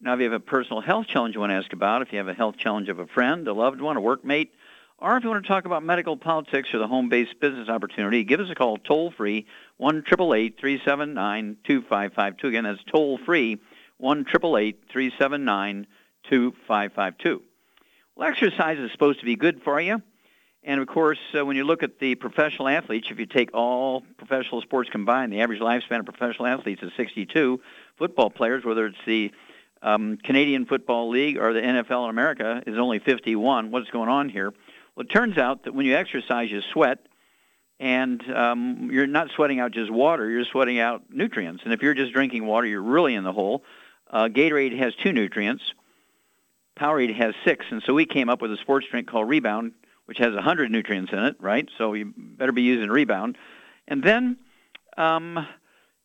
Now, if you have a personal health challenge you want to ask about, if you have a health challenge of a friend, a loved one, a workmate, or if you want to talk about medical politics or the home-based business opportunity, give us a call toll-free, 1-888-379-2552. Again, that's toll-free, 1-888-379-2552. Well, exercise is supposed to be good for you. And of course, uh, when you look at the professional athletes, if you take all professional sports combined, the average lifespan of professional athletes is 62. Football players, whether it's the um, Canadian Football League or the NFL in America, is only 51. What's going on here? Well, it turns out that when you exercise, you sweat, and um, you're not sweating out just water, you're sweating out nutrients. And if you're just drinking water, you're really in the hole. Uh, Gatorade has two nutrients. Powerade has six, and so we came up with a sports drink called Rebound which has 100 nutrients in it, right? So you better be using Rebound. And then um,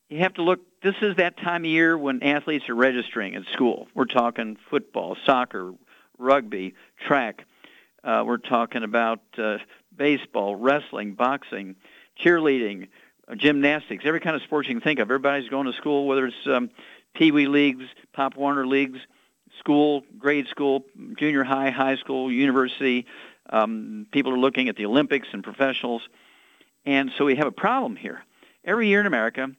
you have to look. This is that time of year when athletes are registering at school. We're talking football, soccer, rugby, track. Uh, we're talking about uh, baseball, wrestling, boxing, cheerleading, uh, gymnastics, every kind of sport you can think of. Everybody's going to school, whether it's um, Pee Wee leagues, Pop Warner leagues, school, grade school, junior high, high school, university, um, people are looking at the Olympics and professionals. And so we have a problem here. Every year in America,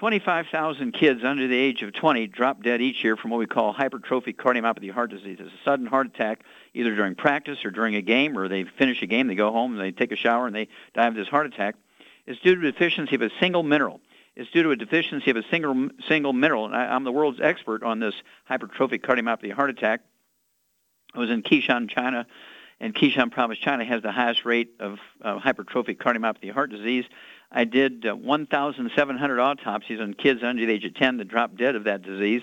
25,000 kids under the age of 20 drop dead each year from what we call hypertrophic cardiomyopathy heart disease. It's a sudden heart attack either during practice or during a game, or they finish a game, they go home, they take a shower, and they die of this heart attack. It's due to deficiency of a single mineral. It's due to a deficiency of a single single mineral. And I, I'm the world's expert on this hypertrophic cardiomyopathy heart attack. I was in Keshan, China, and Keshan Province, China has the highest rate of uh, hypertrophic cardiomyopathy heart disease. I did uh, 1,700 autopsies on kids under the age of 10 that dropped dead of that disease.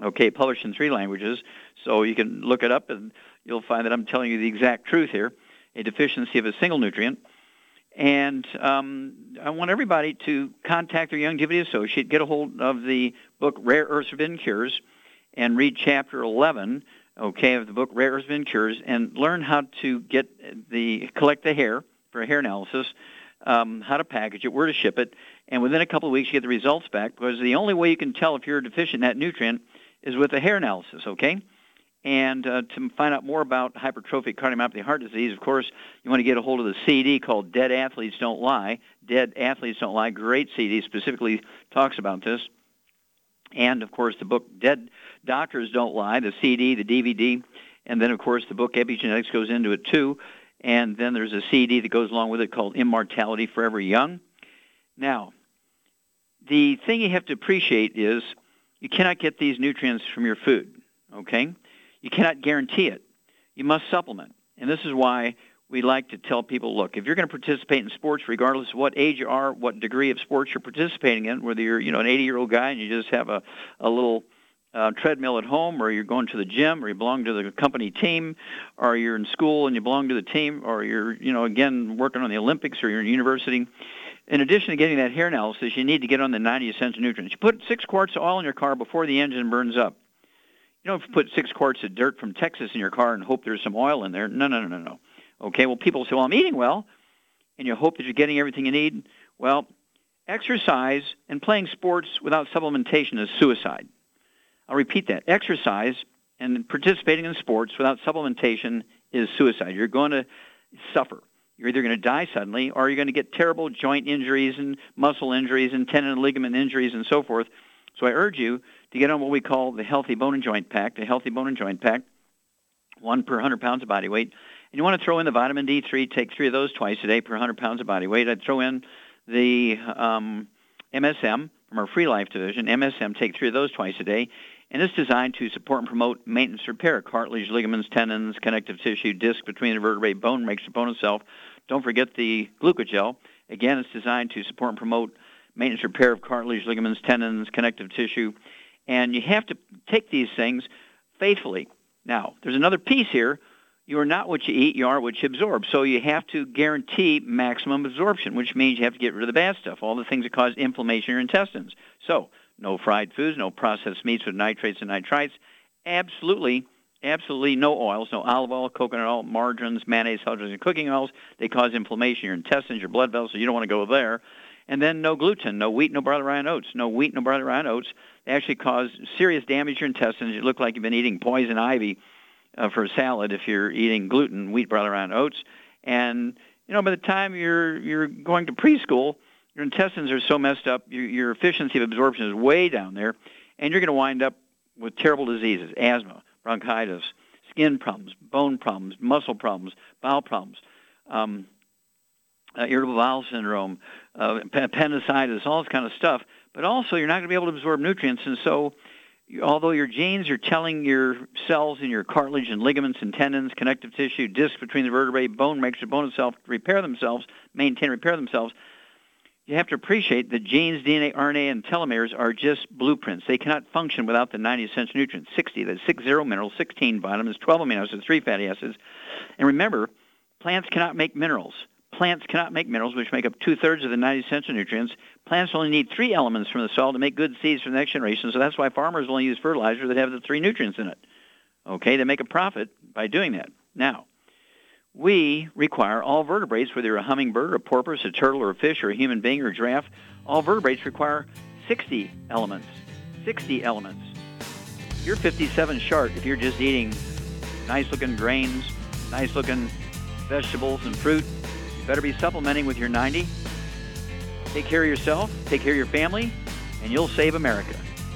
Okay, published in three languages, so you can look it up and you'll find that I'm telling you the exact truth here. A deficiency of a single nutrient. And um, I want everybody to contact their Youngevity associate, get a hold of the book Rare Earths Forbidden Cures, and read chapter 11 okay, of the book Rare Earths Forbidden Cures, and learn how to get the collect the hair for a hair analysis, um, how to package it, where to ship it, and within a couple of weeks you get the results back because the only way you can tell if you're deficient in that nutrient is with a hair analysis, okay? And uh, to find out more about hypertrophic cardiomyopathy heart disease, of course, you want to get a hold of the CD called Dead Athletes Don't Lie. Dead Athletes Don't Lie, great CD, specifically talks about this. And, of course, the book Dead Doctors Don't Lie, the CD, the DVD, and then, of course, the book Epigenetics goes into it too. And then there's a CD that goes along with it called Immortality Forever Young. Now, the thing you have to appreciate is you cannot get these nutrients from your food, okay? You cannot guarantee it. You must supplement. And this is why we like to tell people, look, if you're going to participate in sports, regardless of what age you are, what degree of sports you're participating in, whether you're, you know, an 80-year-old guy and you just have a, a little uh, treadmill at home, or you're going to the gym, or you belong to the company team, or you're in school and you belong to the team, or you're, you know, again working on the Olympics, or you're in university. In addition to getting that hair analysis, you need to get on the 90 essential nutrients. You put six quarts of oil in your car before the engine burns up. You don't put six quarts of dirt from Texas in your car and hope there's some oil in there. No, no, no, no, no. Okay, well, people say, well, I'm eating well, and you hope that you're getting everything you need. Well, exercise and playing sports without supplementation is suicide. I'll repeat that. Exercise and participating in sports without supplementation is suicide. You're going to suffer. You're either going to die suddenly or you're going to get terrible joint injuries and muscle injuries and tendon and ligament injuries and so forth. So I urge you to get on what we call the Healthy Bone and Joint Pack, the Healthy Bone and Joint Pack. one per 100 pounds of body weight. And you want to throw in the vitamin D3, take three of those twice a day per 100 pounds of body weight. I'd throw in the um, MSM from our Free Life division. MSM, take three of those twice a day. And it's designed to support and promote maintenance repair, cartilage, ligaments, tendons, connective tissue, disc between the vertebrae, bone makes bone itself. Don't forget the glucogel. Again, it's designed to support and promote maintenance repair of cartilage, ligaments, tendons, connective tissue. And you have to take these things faithfully. Now, there's another piece here. You are not what you eat, you are what you absorb. So you have to guarantee maximum absorption, which means you have to get rid of the bad stuff, all the things that cause inflammation in your intestines. So no fried foods, no processed meats with nitrates and nitrites. Absolutely, absolutely no oils, no olive oil, coconut oil, margarines, mayonnaise, hydrogen, cooking oils. They cause inflammation in your intestines, your blood vessels, so you don't want to go there. And then no gluten, no wheat, no barley, rye, and oats. No wheat, no barley, rye, and oats. They actually cause serious damage to your intestines. You look like you've been eating poison ivy uh, for a salad if you're eating gluten, wheat, barley, rye, and oats. And you know, by the time you're you're going to preschool, your intestines are so messed up, your, your efficiency of absorption is way down there, and you're going to wind up with terrible diseases, asthma, bronchitis, skin problems, bone problems, muscle problems, bowel problems, um, uh, irritable bowel syndrome, uh, appendicitis, all this kind of stuff. But also, you're not going to be able to absorb nutrients, and so although your genes are telling your cells in your cartilage and ligaments and tendons, connective tissue, discs between the vertebrae, bone makes the bone itself repair themselves, maintain, repair themselves, you have to appreciate that genes, DNA, RNA, and telomeres are just blueprints. They cannot function without the 90 essential nutrients, 60, the 60 minerals, 16 vitamins, 12 amino acids, 3 fatty acids. And remember, plants cannot make minerals. Plants cannot make minerals, which make up two-thirds of the 90 essential nutrients. Plants only need three elements from the soil to make good seeds for the next generation, so that's why farmers only use fertilizer that have the three nutrients in it. Okay, they make a profit by doing that. Now, we require all vertebrates, whether you're a hummingbird, a porpoise, a turtle, or a fish, or a human being, or a giraffe, all vertebrates require 60 elements. 60 elements. You're 57 short if you're just eating nice-looking grains, nice-looking vegetables and fruit. You better be supplementing with your 90. Take care of yourself, take care of your family, and you'll save America.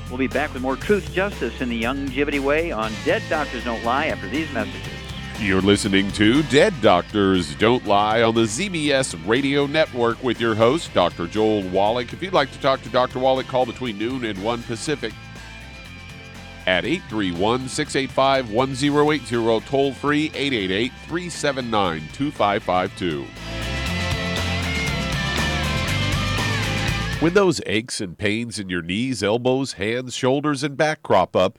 We'll be back with more truth, justice, in the Youngevity way on Dead Doctors Don't Lie after these messages. You're listening to Dead Doctors Don't Lie on the ZBS Radio Network with your host, Dr. Joel Wallach. If you'd like to talk to Dr. Wallach, call between noon and 1 Pacific at 831 685 1080, toll free 888 379 2552. When those aches and pains in your knees, elbows, hands, shoulders, and back crop up,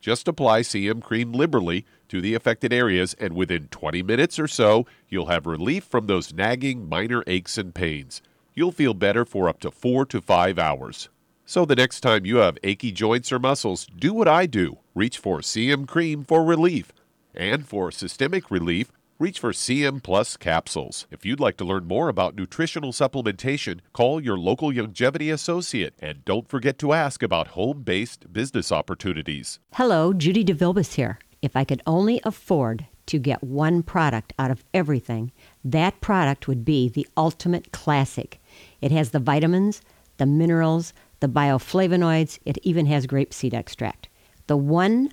Just apply CM Cream liberally to the affected areas, and within 20 minutes or so, you'll have relief from those nagging minor aches and pains. You'll feel better for up to four to five hours. So the next time you have achy joints or muscles, do what I do reach for CM Cream for relief. And for systemic relief, reach for CM Plus capsules. If you'd like to learn more about nutritional supplementation, call your local Youngevity associate and don't forget to ask about home based business opportunities. Hello, Judy DeVilbus here. If I could only afford to get one product out of everything, that product would be the Ultimate Classic. It has the vitamins, the minerals, the bioflavonoids, it even has grapeseed extract. The one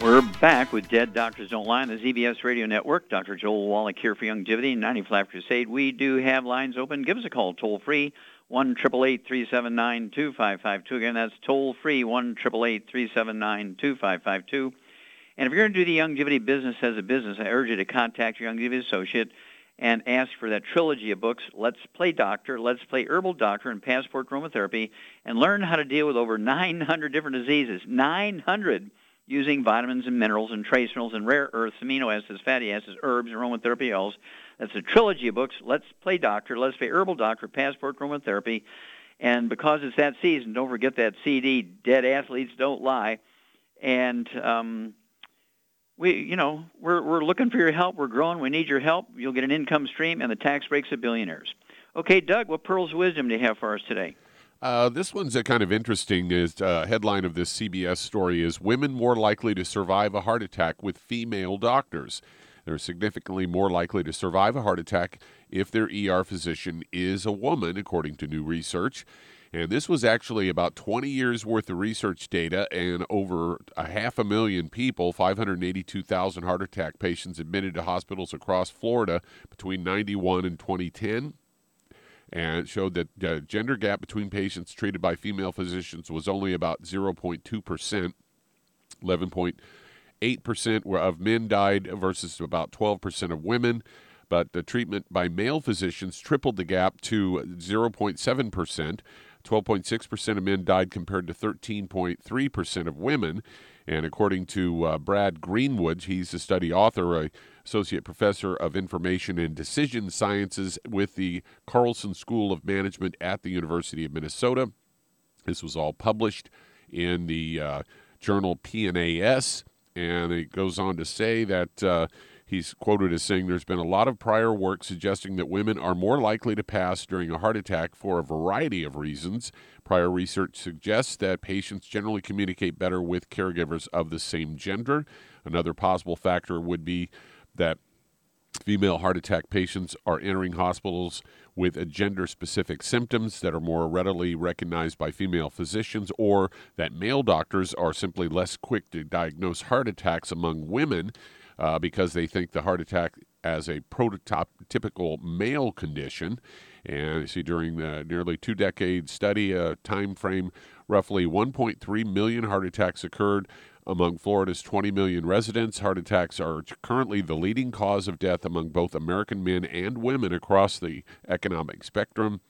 We're back with Dead Doctors Don't Lie on the ZBS Radio Network. Dr. Joel Wallach here for Youngevity and 90 Flat Crusade. We do have lines open. Give us a call toll free, 1 2552 Again, that's toll free, 1 2552 And if you're going to do the Youngevity business as a business, I urge you to contact your Youngevity associate and ask for that trilogy of books, Let's Play Doctor, Let's Play Herbal Doctor, and Passport Chromotherapy, and learn how to deal with over 900 different diseases. 900! Using vitamins and minerals and trace minerals and rare earths, amino acids, fatty acids, herbs, aromatherapy oils. That's a trilogy of books. Let's play doctor. Let's play herbal doctor. Passport chromotherapy. And because it's that season, don't forget that CD. Dead athletes don't lie. And um, we, you know, we're we're looking for your help. We're growing. We need your help. You'll get an income stream and the tax breaks of billionaires. Okay, Doug, what pearls of wisdom do you have for us today? Uh, this one's a kind of interesting. Is uh, headline of this CBS story is women more likely to survive a heart attack with female doctors. They're significantly more likely to survive a heart attack if their ER physician is a woman, according to new research. And this was actually about 20 years worth of research data and over a half a million people, 582,000 heart attack patients admitted to hospitals across Florida between 91 and 2010 and showed that the gender gap between patients treated by female physicians was only about 0.2 percent. 11.8 percent of men died versus about 12 percent of women. But the treatment by male physicians tripled the gap to 0.7 percent. 12.6 percent of men died compared to 13.3 percent of women. And according to uh, Brad Greenwood, he's a study author, a Associate Professor of Information and Decision Sciences with the Carlson School of Management at the University of Minnesota. This was all published in the uh, journal PNAS, and it goes on to say that uh, he's quoted as saying there's been a lot of prior work suggesting that women are more likely to pass during a heart attack for a variety of reasons. Prior research suggests that patients generally communicate better with caregivers of the same gender. Another possible factor would be that female heart attack patients are entering hospitals with a gender specific symptoms that are more readily recognized by female physicians, or that male doctors are simply less quick to diagnose heart attacks among women uh, because they think the heart attack as a prototypical male condition. And you see, during the nearly two decade study, a time frame, roughly 1.3 million heart attacks occurred among Florida's 20 million residents, heart attacks are currently the leading cause of death among both American men and women across the economic spectrum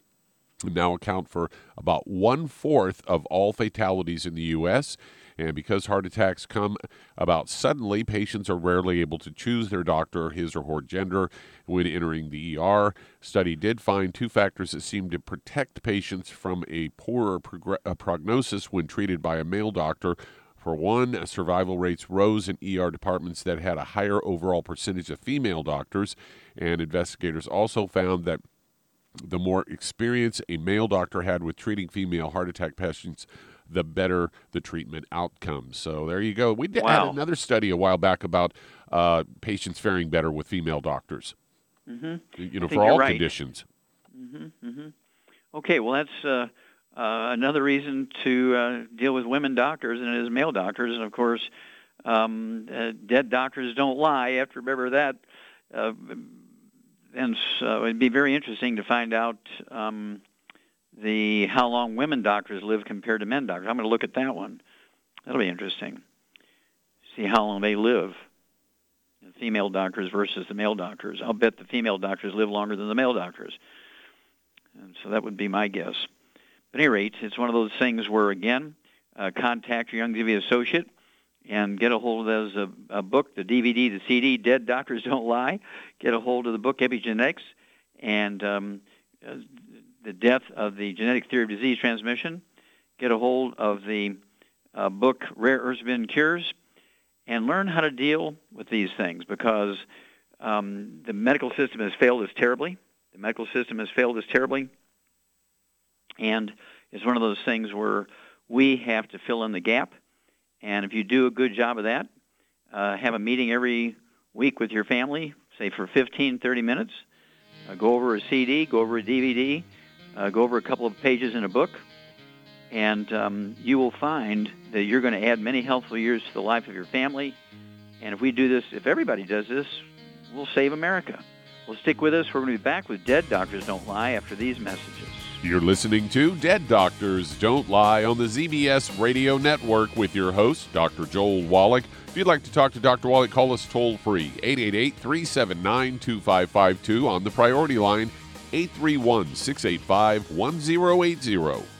now account for about one fourth of all fatalities in the U.S. And because heart attacks come about suddenly, patients are rarely able to choose their doctor, his or her gender, when entering the ER. Study did find two factors that seem to protect patients from a poorer prognosis when treated by a male doctor for one, survival rates rose in ER departments that had a higher overall percentage of female doctors, and investigators also found that the more experience a male doctor had with treating female heart attack patients, the better the treatment outcomes. So there you go. We did wow. had another study a while back about uh, patients faring better with female doctors. Mm-hmm. You know, for all right. conditions. Mm-hmm. Mm-hmm. Okay, well that's. Uh uh, another reason to uh, deal with women doctors than it is male doctors. And of course, um, uh, dead doctors don't lie. You have to remember that. Uh, and so it'd be very interesting to find out um, the how long women doctors live compared to men doctors. I'm going to look at that one. That'll be interesting. See how long they live. The female doctors versus the male doctors. I'll bet the female doctors live longer than the male doctors. And so that would be my guess. But at any rate, it's one of those things where, again, uh, contact your Young Youngevity associate and get a hold of those, a, a book, the DVD, the CD, Dead Doctors Don't Lie. Get a hold of the book, Epigenetics, and um, uh, the depth of the genetic theory of disease transmission. Get a hold of the uh, book, Rare Earths Been Cures, and learn how to deal with these things because um, the medical system has failed us terribly. The medical system has failed us terribly. And it's one of those things where we have to fill in the gap. And if you do a good job of that, uh, have a meeting every week with your family, say for 15, 30 minutes. Uh, go over a CD, go over a DVD, uh, go over a couple of pages in a book, And um, you will find that you're going to add many healthful years to the life of your family. And if we do this, if everybody does this, we'll save America. Well, stick with us. We're going to be back with Dead Doctors Don't Lie after these messages. You're listening to Dead Doctors Don't Lie on the ZBS Radio Network with your host, Dr. Joel Wallach. If you'd like to talk to Dr. Wallach, call us toll free, 888 379 2552 on the priority line, 831 685 1080.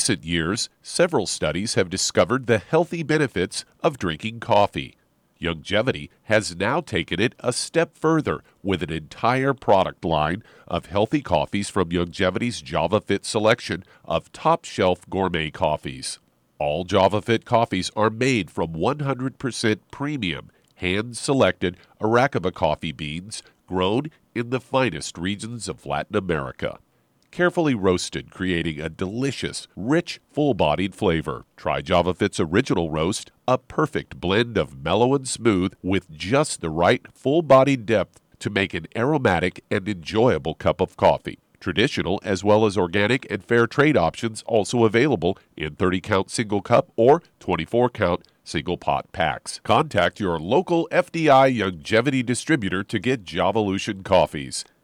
Recent years, several studies have discovered the healthy benefits of drinking coffee. Youngevity has now taken it a step further with an entire product line of healthy coffees from Youngevity's JavaFit selection of top shelf gourmet coffees. All JavaFit coffees are made from 100% premium, hand selected Arabica coffee beans grown in the finest regions of Latin America carefully roasted, creating a delicious, rich, full bodied flavor. Try JavaFit's original roast, a perfect blend of mellow and smooth with just the right full bodied depth to make an aromatic and enjoyable cup of coffee. Traditional as well as organic and fair trade options also available in 30 count single cup or 24 count single pot packs. Contact your local FDI Youngevity distributor to get Javalution coffees.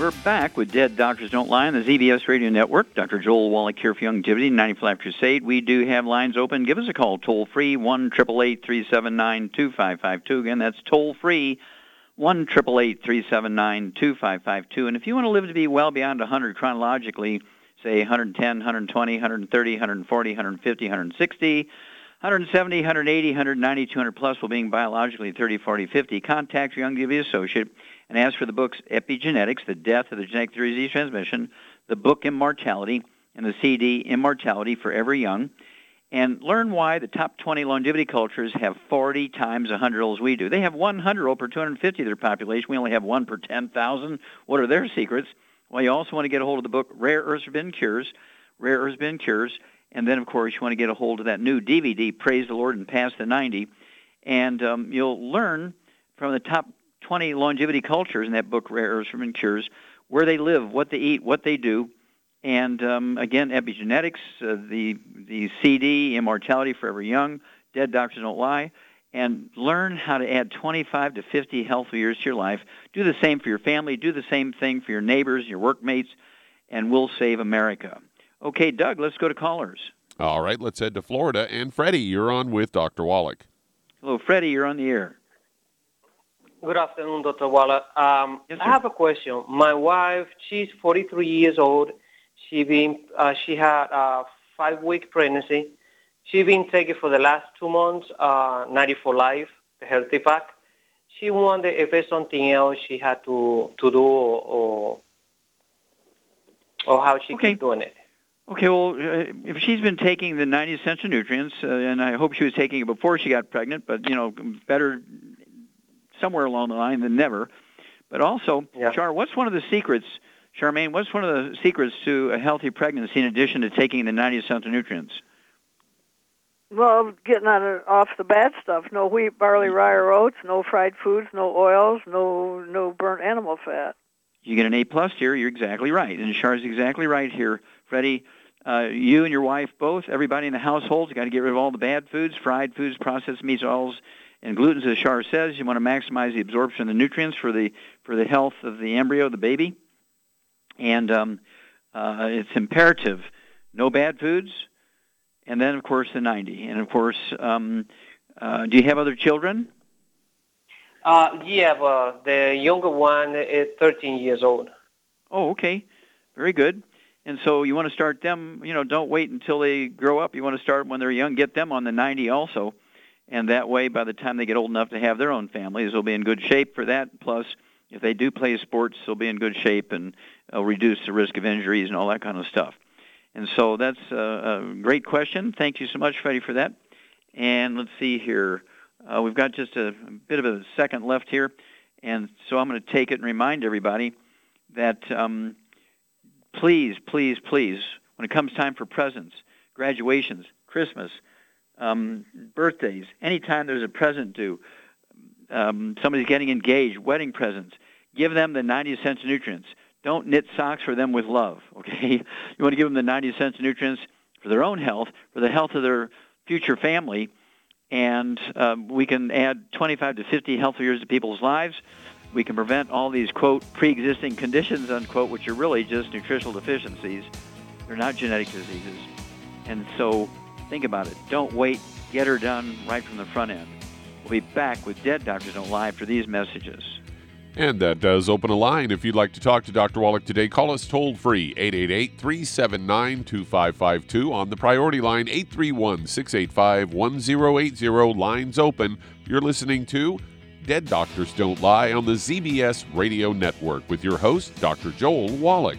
We're back with Dead Doctors Don't Lie on the ZBS Radio Network. Dr. Joel Wallach here for Youngevity, 95 Crusade. We do have lines open. Give us a call, toll free, 1 379 2552 Again, that's toll free, 1 379 2552 And if you want to live to be well beyond 100 chronologically, say 110, 120, 130, 140, 150, 160, 170, 180, 190, 200 plus while being biologically 30, 40, 50, contact your Youngevity associate and as for the books Epigenetics, The Death of the Genetic Disease Transmission, the book Immortality, and the CD Immortality Forever Young, and learn why the top 20 longevity cultures have 40 times 100 olds we do. They have 100 old per 250 of their population. We only have one per 10,000. What are their secrets? Well, you also want to get a hold of the book Rare Earths Forbidden Cures, Rare Earths Forbidden Cures, and then, of course, you want to get a hold of that new DVD, Praise the Lord and Past the 90, and um, you'll learn from the top 20 longevity cultures in that book, Rare from Cures, where they live, what they eat, what they do, and um, again, epigenetics, uh, the the CD, Immortality Forever Young, Dead Doctors Don't Lie, and learn how to add 25 to 50 healthy years to your life. Do the same for your family. Do the same thing for your neighbors, your workmates, and we'll save America. Okay, Doug, let's go to callers. All right, let's head to Florida. And Freddie, you're on with Dr. Wallach. Hello, Freddie, you're on the air. Good afternoon, Dr. Wallach. Um, Yes, I have a question. My wife, she's 43 years old. She been uh, she had a five week pregnancy. She been taking for the last two months uh, 90 For Life, the healthy pack. She wondered if there's something else she had to to do or or how she Okay. keep doing it. Okay, well, uh, if she's been taking the 90 essential nutrients, uh, and I hope she was taking it before she got pregnant, but you know, better somewhere along the line than never. But also, Yeah. Char, what's one of the secrets, Charmaine? What's one of the secrets to a healthy pregnancy in addition to taking the 90 essential nutrients? Well, getting on it, off the bad stuff. No wheat, barley, rye, or oats. No fried foods. No oils. No no burnt animal fat. You get an A plus here. You're exactly right, and Char's exactly right here, Freddie. Uh, you and your wife both, everybody in the household's got to get rid of all the bad foods, fried foods, processed meats, oils, and glutens. As Char says, you want to maximize the absorption of the nutrients for the for the health of the embryo, the baby, and um, uh, it's imperative. No bad foods, and then of course the 90, and of course, um, uh, do you have other children? Uh, yeah, but the younger one is 13 years old. Oh, okay. Very good. And so you want to start them, you know, don't wait until they grow up. You want to start when they're young. Get them on the 90 also. And that way, by the time they get old enough to have their own families, they'll be in good shape for that. Plus, if they do play sports, they'll be in good shape and uh, reduce the risk of injuries and all that kind of stuff. And so that's a, a great question. Thank you so much, Freddie, for that. And let's see here. Uh, we've got just a, bit of a second left here. And so I'm going to take it and remind everybody that um, please, please, please, when it comes time for presents, graduations, Christmas, um, birthdays, anytime there's a present due, um, somebody's getting engaged, wedding presents, give them the 90 cents nutrients. Don't knit socks for them with love, okay? You want to give them the 90 cents nutrients for their own health, for the health of their future family, and um, we can add 25 to 50 healthy years to people's lives. We can prevent all these, quote, pre-existing conditions, unquote, which are really just nutritional deficiencies. They're not genetic diseases. And so think about it. Don't wait. Get her done right from the front end. We'll be back with Dead Doctors Don't Lie after these messages. And that does open a line. If you'd like to talk to Dr. Wallach today, call us toll free 888 379 2552 on the priority line 831 685 1080. Lines open. You're listening to Dead Doctors Don't Lie on the ZBS Radio Network with your host, Dr. Joel Wallach.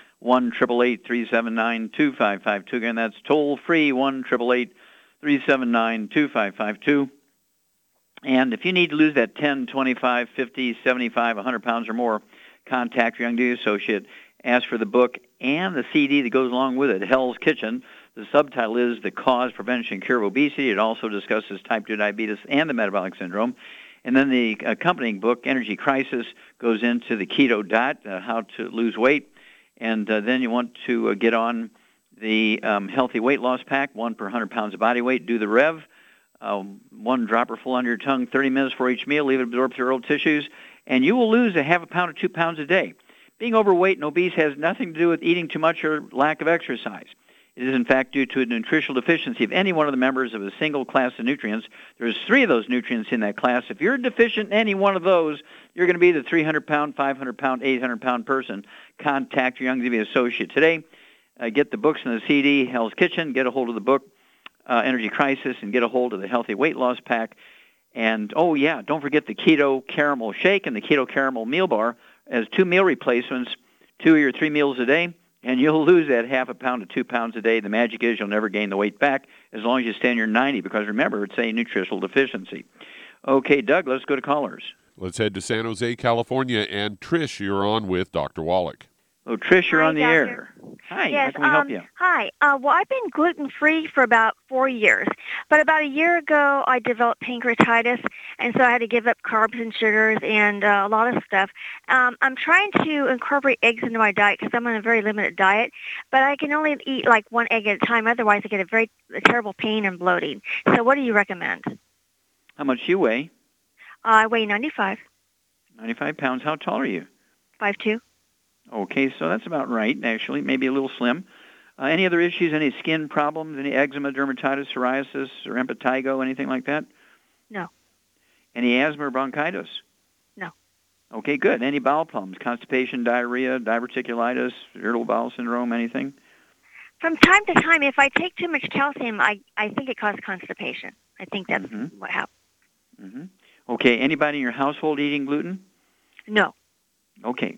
one triple eight three seven nine two five five two. Again, that's toll free one triple eight three seven nine two five five two. And if you need to lose that 10, 25, 50, 75, 100 pounds or more, contact your Youngevity associate. Ask for the book and the CD that goes along with it, Hell's Kitchen. The subtitle is The Cause, Prevention, and Cure of Obesity. It also discusses type 2 diabetes and the metabolic syndrome. And then the accompanying book, Energy Crisis, goes into the keto diet, uh, how to lose weight, and uh, then you want to uh, get on the um, healthy weight loss pack, one per 100 pounds of body weight. Do the Rev, uh, one dropper full under your tongue, 30 minutes for each meal. Leave it absorb through oral tissues, and you will lose a half a pound to two pounds a day. Being overweight and obese has nothing to do with eating too much or lack of exercise. It is in fact due to a nutritional deficiency of any one of the members of a single class of nutrients. There's three of those nutrients in that class. If you're deficient in any one of those, you're going to be the 300 pound, 500 pound, 800 pound person. Contact your Youngevity associate today. Uh, get the books and the CD, Hell's Kitchen. Get a hold of the book, uh, Energy Crisis, and get a hold of the Healthy Weight Loss Pack. And oh yeah, don't forget the Keto Caramel Shake and the Keto Caramel Meal Bar as two meal replacements, two or three meals a day and you'll lose that half a pound to two pounds a day. The magic is you'll never gain the weight back as long as you stay in your 90 because remember, it's a nutritional deficiency. Okay, Doug, let's go to callers. Let's head to San Jose, California. And Trish, you're on with Dr. Wallach. Oh, Trish, you're Hi, on the doctor. air. Hi, Yes, how can we help um, you? Hi. Uh, well, I've been gluten free for about four years, but about a year ago, I developed pancreatitis, and so I had to give up carbs and sugars and uh, a lot of stuff. Um, I'm trying to incorporate eggs into my diet because I'm on a very limited diet, but I can only eat like one egg at a time. Otherwise, I get a very a terrible pain and bloating. So, what do you recommend? Uh, How much do you weigh? I weigh 95, 95 pounds. How tall are you? 5'2". Okay, so that's about right, actually. Maybe a little slim. Uh, any other issues? Any skin problems? Any eczema, dermatitis, psoriasis, or impetigo, anything like that? No. Any asthma or bronchitis? No. Okay, good. Any bowel problems? Constipation, diarrhea, diverticulitis, irritable bowel syndrome, anything? From time to time, if I take too much calcium, I, I think it causes constipation. I think that's Mhm. what happens. hmm Okay, anybody in your household eating gluten? No. Okay.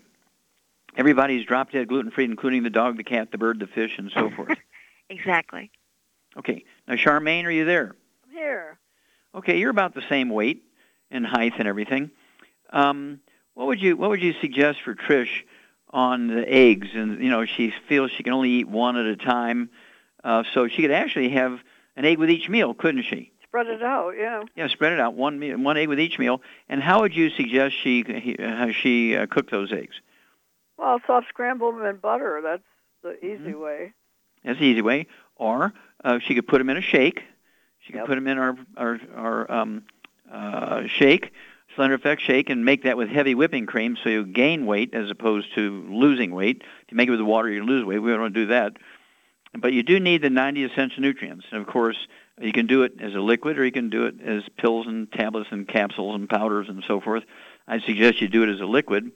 Everybody's drop dead gluten free, including the dog, the cat, the bird, the fish, and so forth. Exactly. Okay. Now, Charmaine, are you there? I'm here. Okay, you're about the same weight and height and everything. Um, what would you What would you suggest for Trish on the eggs, and you know she feels she can only eat one at a time. Uh, so she could actually have an egg with each meal, couldn't she? Spread it out, yeah. Yeah, spread it out one meal, one egg with each meal. And how would you suggest she he, how she uh, cook those eggs? Well, soft scramble them in butter. That's the easy Mm-hmm. way. That's the easy way. Or uh, she could put them in a shake. She could Yep. put them in our our, our um, uh, shake, Slender FX shake, and make that with heavy whipping cream, so you gain weight as opposed to losing weight. If you make it with water, you lose weight. We don't want to do that. But you do need the 90 essential nutrients. And of course, you can do it as a liquid, or you can do it as pills and tablets and capsules and powders and so forth. I suggest you do it as a liquid.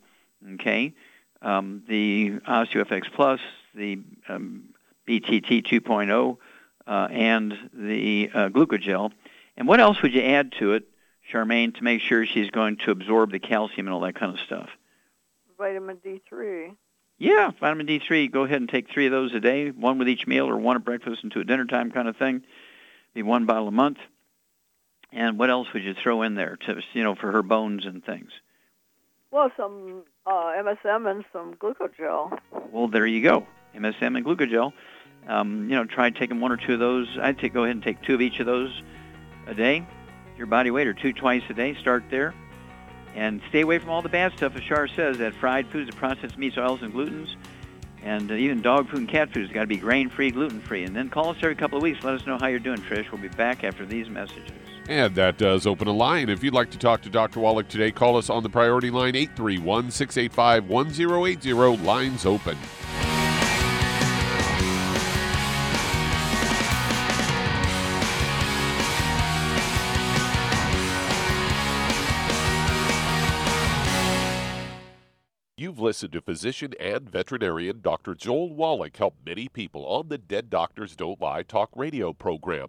Okay, um, the OsteoFX Plus, the um, BTT 2.0, uh, and the uh, Gluco-Gel. And what else would you add to it, Charmaine, to make sure she's going to absorb the calcium and all that kind of stuff? Vitamin D3. Yeah, vitamin D3. Go ahead and take three of those a day, one with each meal or one at breakfast and two at dinner time kind of thing. Be one bottle a month. And what else would you throw in there to, you know, for her bones and things? Well, some uh, MSM and some Gluco-Gel. Well, there you go. MSM and Gluco-Gel. Um, you know, try taking one or two of those. I'd take, go ahead and take two of each of those a day. Your body weight or two twice a day. Start there. And stay away from all the bad stuff, as Shar says, that fried foods, the processed meats, oils, and glutens. And uh, even dog food and cat food has got to be grain-free, gluten-free. And then call us every couple of weeks. Let us know how you're doing, Trish. We'll be back after these messages. And that does open a line. If you'd like to talk to Dr. Wallach today, call us on the priority line 831 685 1080. Lines open. You've listened to physician and veterinarian Dr. Joel Wallach help many people on the Dead Doctors Don't Lie talk radio program.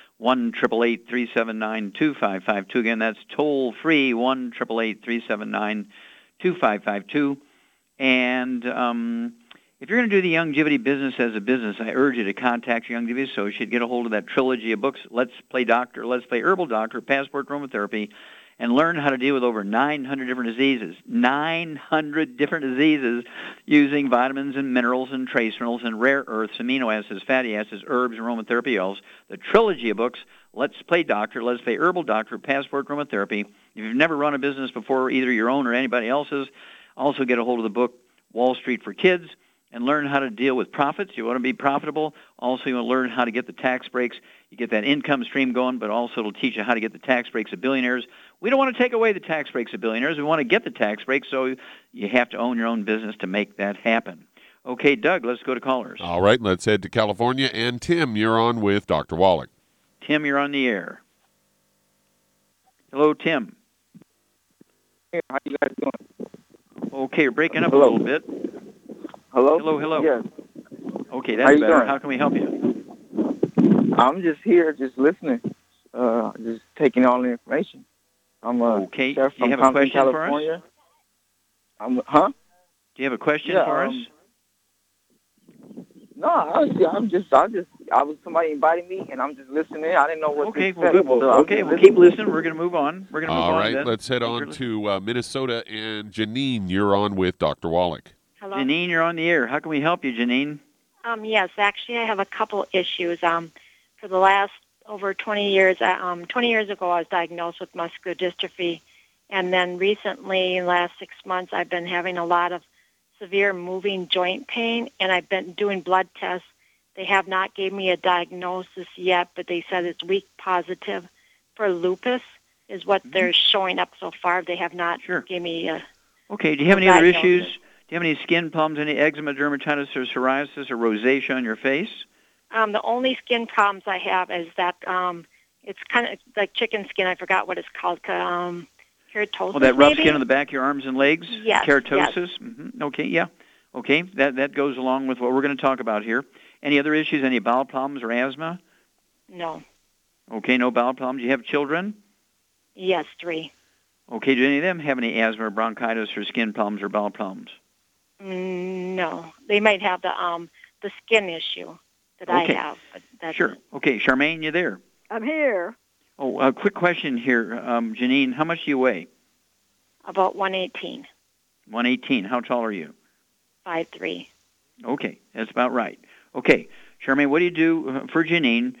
1 379 2552 Again, that's toll free, 1 379 2552 And um, if you're going to do the Youngevity business as a business, I urge you to contact your Youngevity associate. Get a hold of that trilogy of books, Let's Play Doctor, Let's Play Herbal Doctor, Passport Aromatherapy, and learn how to deal with over 900 different diseases. 900 different diseases using vitamins and minerals and trace minerals and rare earths, amino acids, fatty acids, herbs, aromatherapy oils. The trilogy of books, Let's Play Doctor, Let's Play Herbal Doctor, Passport Aromatherapy. If you've never run a business before, either your own or anybody else's, also get a hold of the book Wall Street for Kids and learn how to deal with profits. You want to be profitable. Also, you want to learn how to get the tax breaks. You get that income stream going, but also it'll teach you how to get the tax breaks of billionaires. We don't want to take away the tax breaks of billionaires. We want to get the tax breaks, so you have to own your own business to make that happen. Okay, Doug, let's go to callers. All right, let's head to California. And Tim, you're on with Dr. Wallach. Tim, you're on the air. Hello, Tim. Hey, how you guys doing? Okay, you're breaking up Hello. a little bit. Hello? Hello, hello. Yes. Okay, that's you better. doing? How can we help you? I'm just here, just listening, uh, just taking all the information. I'm a Okay, Sheriff do you from have a Compton, question for us? California. I'm, huh? Do you have a question Yeah, for us? um, No, I was, I'm just, I just, I was somebody invited me, and I'm just listening. I didn't know what Okay, to well, good. so I Well, was okay, we'll keep listening. listening. We're going to move on. We're going to move All on right, then. let's head on to uh, Minnesota. And Janine, you're on with Dr. Wallach. Hello. Janine, you're on the air. How can we help you, Janine? Um, yes, actually, I have a couple issues. Um, for the last over 20 years, uh, um, 20 years ago, I was diagnosed with muscular dystrophy, and then recently, in the last six months, I've been having a lot of severe moving joint pain, and I've been doing blood tests. They have not gave me a diagnosis yet, but they said it's weak positive for lupus is what they're showing up so far. They have not Sure. gave me a Okay, do you have any other Diagnosis. issues? Do you have any skin problems, any eczema, dermatitis, or psoriasis, or rosacea on your face? Um, the only skin problems I have is that um, it's kind of like chicken skin. I forgot what it's called. Um, keratosis. Oh, that rough maybe? skin on the back of your arms and legs? Yes, Keratosis? hmm Okay, yeah. Okay, that, that goes along with what we're going to talk about here. Any other issues, any bowel problems or asthma? No. Okay, no bowel problems. Do you have children? Yes, three. Okay, do any of them have any asthma or bronchitis or skin problems or bowel problems? Mm, no, they might have the um the skin issue that Okay. I have. But that's Sure. Okay, Charmaine, you there? I'm here. Oh, a quick question here. Um, Janine, how much do you weigh? about 118, 118. How tall are you? 5'3". Okay, that's about right. Okay, Charmaine, what do you do uh, for Janine?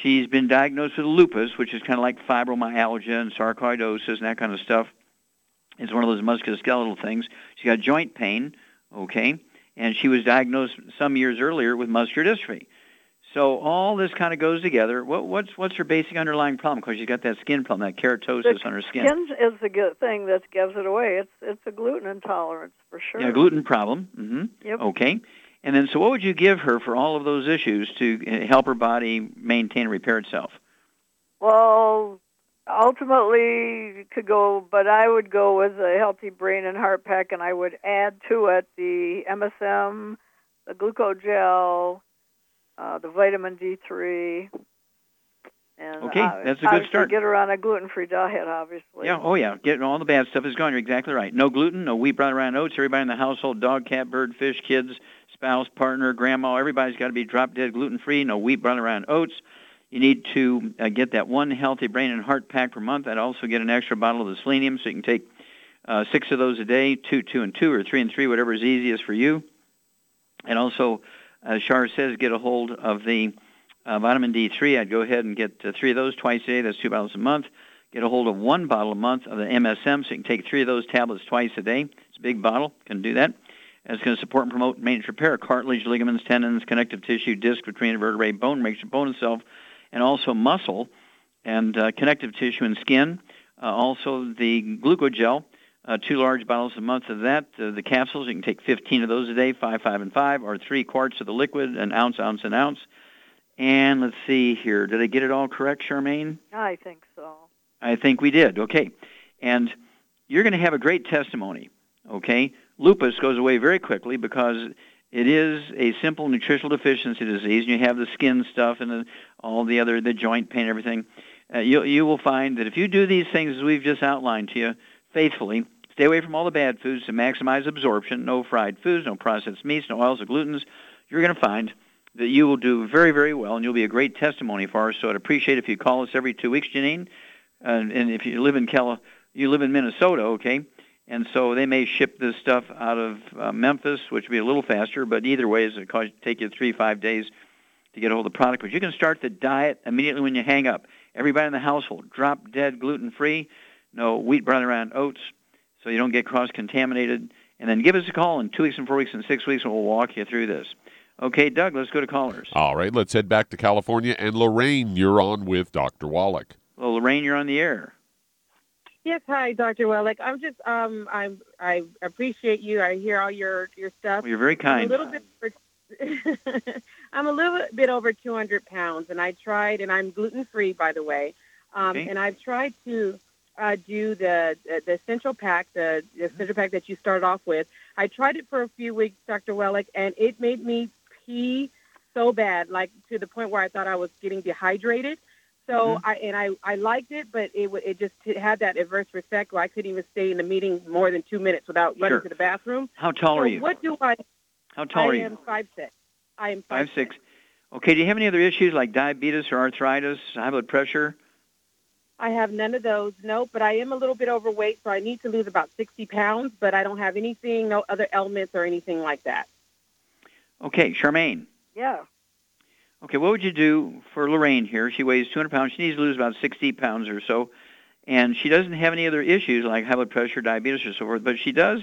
She's been diagnosed with lupus, which is kind of like fibromyalgia and sarcoidosis and that kind of stuff. It's one of those musculoskeletal things. She's got joint pain, okay, and she was diagnosed some years earlier with muscular dystrophy. So all this kind of goes together. What, what's what's her basic underlying problem? Because she's got that skin problem, that keratosis on her skin. Skin is the good thing that gives it away. It's it's a gluten intolerance for sure. Yeah, gluten problem. hmm Yep. Okay. And then, so what would you give her for all of those issues to uh, help her body maintain and repair itself? Well, ultimately could go, but I would go with a healthy brain and heart pack, and I would add to it the MSM, the Gluco-Gel, uh, the vitamin D3. And Okay, uh, that's a good start. Get her on a gluten-free diet, obviously. Yeah. Oh, yeah. Getting all the bad stuff is gone. You're exactly right. No gluten, no wheat, brown, around oats. Everybody in the household, dog, cat, bird, fish, kids, spouse, partner, grandma, everybody's got to be drop dead gluten-free. No wheat, brown, around oats. You need to uh, get that one healthy brain and heart pack per month. I'd also get an extra bottle of the selenium so you can take uh, six of those a day, two, two, and two, or three and three, whatever is easiest for you. And also, as says, get a hold of the uh, vitamin D3. I'd go ahead and get uh, three of those twice a day. That's two bottles a month. Get a hold of one bottle a month of the MSM, so you can take three of those tablets twice a day. It's a big bottle. Can do that. And it's going to support and promote maintenance repair, cartilage, ligaments, tendons, connective tissue, disc between vertebrae, bone, makes your bone itself, and also muscle and uh, connective tissue and skin. Uh, also, the Gluco-Gel, uh, two large bottles a month of that. Uh, the capsules, you can take 15 of those a day, five, five, and five, or three quarts of the liquid, an ounce, ounce, and ounce. And let's see here. Did I get it all correct, Charmaine? I think so. I think we did. Okay. And you're going to have a great testimony. Okay. Lupus goes away very quickly because it is a simple nutritional deficiency disease, and you have the skin stuff and the, all the other the joint pain, everything. Uh, you you will find that if you do these things as we've just outlined to you faithfully, stay away from all the bad foods to maximize absorption. No fried foods, no processed meats, no oils or glutens. You're going to find that you will do very, very well, and you'll be a great testimony for us. So I'd appreciate if you call us every two weeks, Janine. And, and if you live in Cali, you live in Minnesota, okay? And so they may ship this stuff out of uh, Memphis, which would be a little faster, but either way, it's going to take you three, five days to get a hold of the product. But you can start the diet immediately when you hang up. Everybody in the household, drop dead gluten-free, no wheat, brown, around oats, so you don't get cross-contaminated. And then give us a call in two weeks and four weeks and six weeks, and we'll walk you through this. Okay, Doug, let's go to callers. All right, let's head back to California. And Lorraine, you're on with Dr. Wallach. Well, Lorraine, you're on the air. Yes, hi, Dr. Wallach. I'm just um I'm I appreciate you. I hear all your your stuff. Well, you're very I'm kind. a little bit I'm a little bit over 200 pounds, and I tried, and I'm gluten free, by the way. Um, Okay. And I've tried to uh, do the the essential pack, the, the essential pack that you started off with. I tried it for a few weeks, Dr. Wallach, and it made me pee so bad, like to the point where I thought I was getting dehydrated. So I and I, I liked it, but it it just it had that adverse effect where I couldn't even stay in the meeting more than two minutes without running Sure. to the bathroom. How tall so are you? What do I? How tall I are you? I am five six. I am Five six. Okay. Do you have any other issues like diabetes or arthritis, high blood pressure? I have none of those. No, but I am a little bit overweight, so I need to lose about 60 pounds, but I don't have anything, no other ailments or anything like that. Okay, Charmaine. Yeah. Okay, what would you do for Lorraine here? She weighs 200 pounds. She needs to lose about 60 pounds or so, and she doesn't have any other issues like high blood pressure, diabetes, or so forth. But she does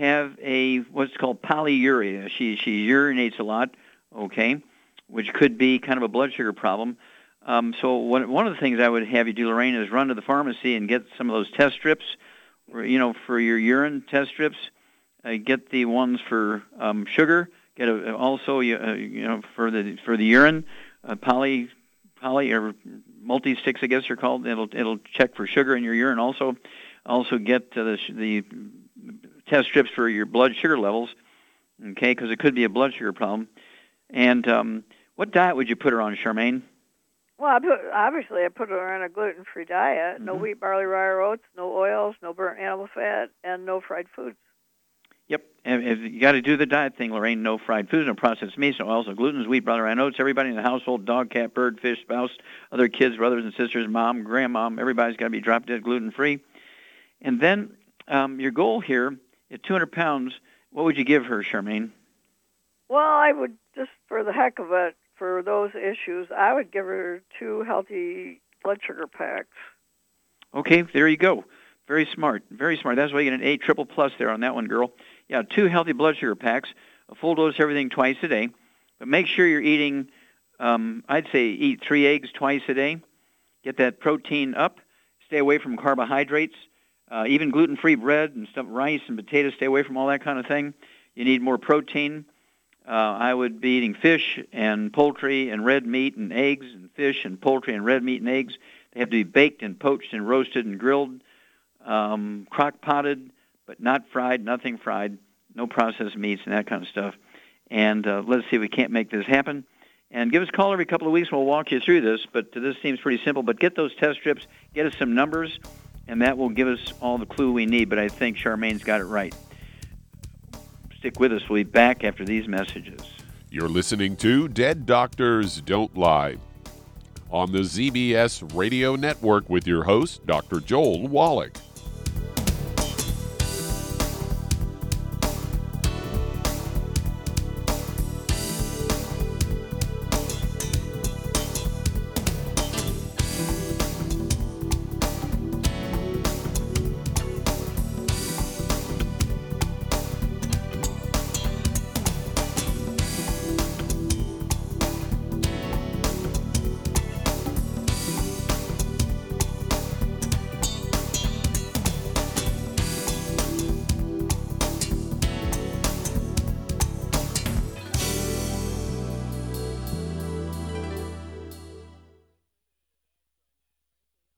have a what's called polyuria. She she urinates a lot. Okay, which could be kind of a blood sugar problem. Um, so one one of the things I would have you do, Lorraine, is run to the pharmacy and get some of those test strips, or, you know, for your urine test strips. Uh, get the ones for um, sugar. Get a, also, you, uh, you know, for the for the urine, uh, poly poly or multi sticks, I guess they're called. It'll it'll check for sugar in your urine. Also, also get uh, the the test strips for your blood sugar levels. Okay, because it could be a blood sugar problem. And um, what diet would you put her on, Charmaine? Well, I put, obviously, I put her on a gluten-free diet. No Mhm. wheat, barley, rye, or oats, no oils, no burnt animal fat, and no fried foods. Yep. And if you got to do the diet thing, Lorraine. No fried foods, no processed meats, no oils, no gluten, wheat, brother, I oats. Everybody in the household, dog, cat, bird, fish, spouse, other kids, brothers and sisters, mom, grandmom, everybody's got to be drop dead gluten free. And then um, your goal here at 200 pounds, what would you give her, Charmaine? Well, I would just for the heck of it, for those issues, I would give her two healthy blood sugar packs. Okay, there you go. Very smart. Very smart. That's why you get an A triple plus there on that one, girl. Yeah, two healthy blood sugar packs, a full dose of everything twice a day. But make sure you're eating, um, I'd say eat three eggs twice a day. Get that protein up. Stay away from carbohydrates. Uh, even gluten-free bread and stuff, rice and potatoes. Stay away from all that kind of thing. You need more protein. Uh, I would be eating fish and poultry and red meat and eggs and fish and poultry and red meat and eggs. They have to be baked and poached and roasted and grilled, um, crock potted, but not fried, nothing fried, no processed meats and that kind of stuff. And uh, let's see if we can't make this happen. And give us a call every couple of weeks. We'll walk you through this. But this seems pretty simple. But get those test strips, get us some numbers, and that will give us all the clue we need. But I think Charmaine's got it right. Stick with us. We'll be back after these messages. You're listening to Dead Doctors Don't Lie on the ZBS Radio Network with your host, Dr. Joel Wallach.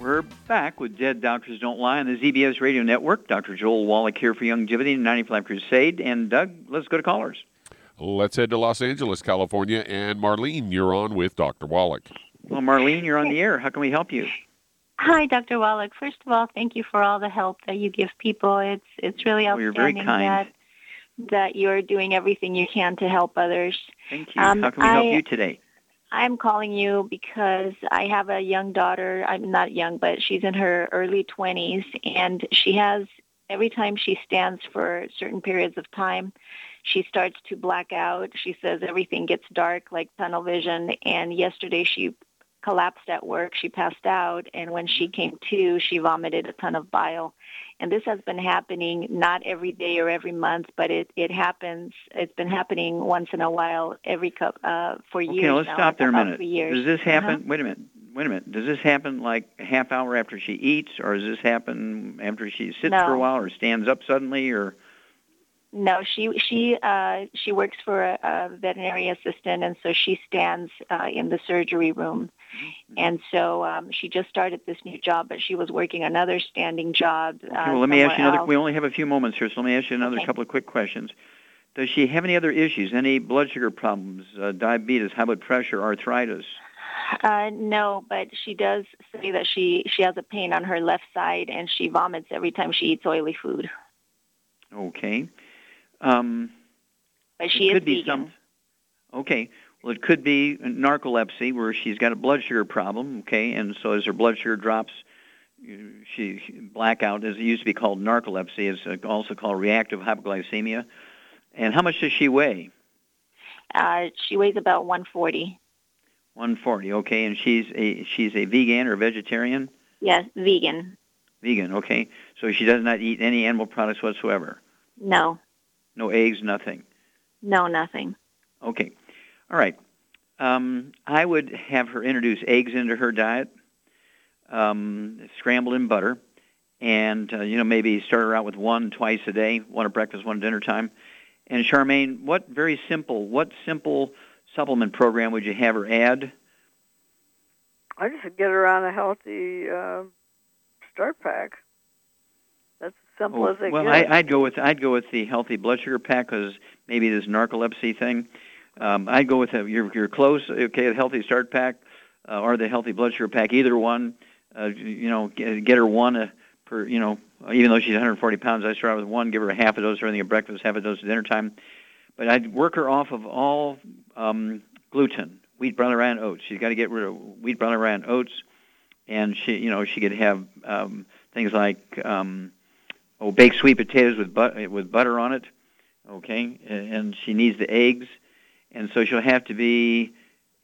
We're back with Dead Doctors Don't Lie on the ZBS Radio Network. Dr. Joel Wallach here for Youngevity and 90 For Life Crusade. And Doug, let's go to callers. Let's head to Los Angeles, California. And Marlene, you're on with Dr. Wallach. Well, Marlene, you're on the air. How can we help you? Hi, Dr. Wallach. First of all, thank you for all the help that you give people. It's it's really you're outstanding very kind. that that you're doing everything you can to help others. Thank you. Um, How can we help you today? I'm calling you because I have a young daughter. I'm not young, but she's in her early 20s, and she has every time she stands for certain periods of time, she starts to black out. She says everything gets dark, like tunnel vision. And yesterday she collapsed at work. She passed out, and when she came to, she vomited a ton of bile. And this has been happening not every day or every month, but it, it happens. It's been happening once in a while, every cup uh, for years. Okay, let's now, stop there a minute. years. Does this happen? Uh-huh. Wait a minute. Wait a minute. Does this happen like a half hour after she eats, or does this happen after she sits No. for a while, or stands up suddenly, or No, she she uh, she works for a, a veterinary assistant, and so she stands uh, in the surgery room. Mm-hmm. And so um, she just started this new job, but she was working another standing job. Uh, Okay, well, let me ask you another. else. We only have a few moments here, so let me ask you another Okay. couple of quick questions. Does she have any other issues? Any blood sugar problems, uh, diabetes, high blood pressure, arthritis? Uh, no, but she does say that she she has a pain on her left side, and she vomits every time she eats oily food. Okay. Um, But she it is could be vegan. some. Okay. Well, it could be narcolepsy, where she's got a blood sugar problem. Okay, and so as her blood sugar drops, she- blackout, as it used to be called narcolepsy, is uh, also called reactive hypoglycemia. And how much does she weigh? Uh, she weighs about 140. 140. Okay, and she's a she's a vegan or vegetarian. Yes, vegan. Vegan. Okay, so she does not eat any animal products whatsoever. No, No eggs, nothing. no, nothing. Okay. All right. Um, I would have her introduce eggs into her diet, um, scrambled in butter, and uh, you know maybe start her out with one twice a day, one at breakfast, one at dinner time. And Charmaine, what very simple, what simple supplement program would you have her add? I just get her on a healthy uh, start pack. That's as simple as it Oh, well, gets. I, I'd go with I'd go with the healthy blood sugar pack because maybe this narcolepsy thing. Um, I'd go with a, you're, you're close, okay, the Healthy Start Pack uh, or the Healthy Blood Sugar Pack, either one. Uh, you know, get, get her one uh, per, you know, even though she's 140 pounds, I start with one, give her a half a dose everything at breakfast, half a dose at dinner time. But I'd work her off of all um, gluten, wheat, rye, and oats. She's got to get rid of wheat, rye, and oats, and she, you know, she could have um, things like um, oh, baked sweet potatoes with but- with butter on it, okay, and she needs the eggs, and so she'll have to be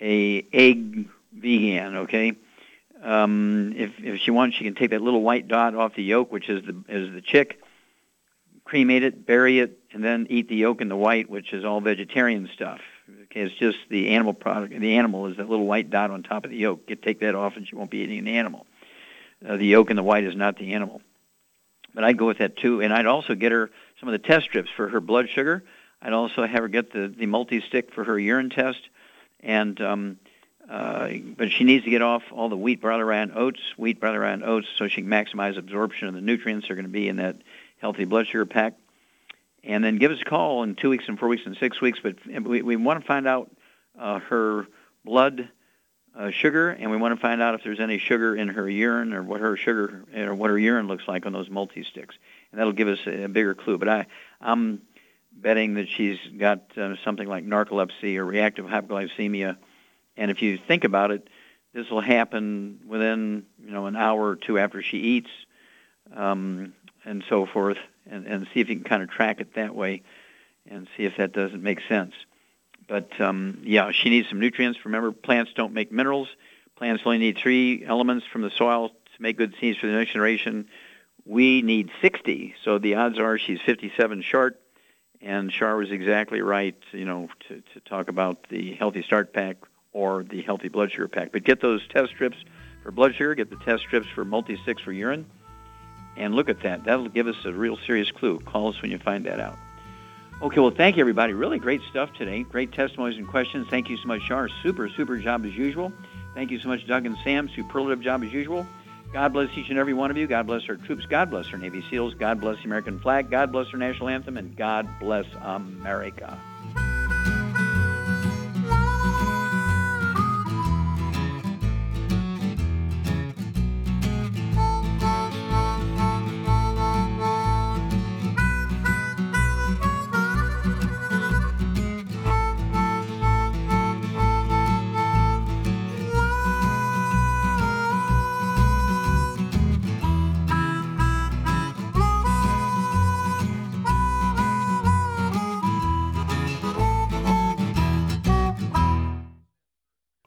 a egg vegan, okay. Um, if if she wants, she can take that little white dot off the yolk, which is the is the chick, cremate it, bury it, and then eat the yolk and the white, which is all vegetarian stuff. Okay, it's just the animal product. The animal is that little white dot on top of the yolk. Get take that off, and she won't be eating an animal. Uh, the yolk and the white is not the animal. But I'd go with that too, and I'd also get her some of the test strips for her blood sugar. I'd also have her get the the multi-stick for her urine test, and um, uh, but she needs to get off all the wheat, rye, and oats, wheat, rye, and oats, so she can maximize absorption of the nutrients that are going to be in that healthy blood sugar pack. And then give us a call in two weeks and four weeks and six weeks. But we, we want to find out uh, her blood uh, sugar, and we want to find out if there's any sugar in her urine or what her sugar or what her urine looks like on those multi sticks, and that'll give us a, a bigger clue. But I, I'm betting that she's got uh, something like narcolepsy or reactive hypoglycemia and if you think about it, this will happen within you know an hour or two after she eats, um, and so forth, and, and see if you can kind of track it that way, and see if that doesn't make sense. But um, yeah, she needs some nutrients. Remember, plants don't make minerals. Plants only need three elements from the soil to make good seeds for the next generation. We need 60, so the odds are she's 57 short. And Char was exactly right, you know, to, to talk about the Healthy Start Pack or the healthy blood sugar pack. But get those test strips for blood sugar, get the test strips for multi-six for urine, and look at that. That'll give us a real serious clue. Call us when you find that out. Okay, well, thank you, everybody. Really great stuff today. Great testimonies and questions. Thank you so much, Char. Super, super job as usual. Thank you so much, Doug and Sam. Superlative job as usual. God bless each and every one of you. God bless our troops. God bless our Navy SEALs. God bless the American flag. God bless our national anthem. And God bless America.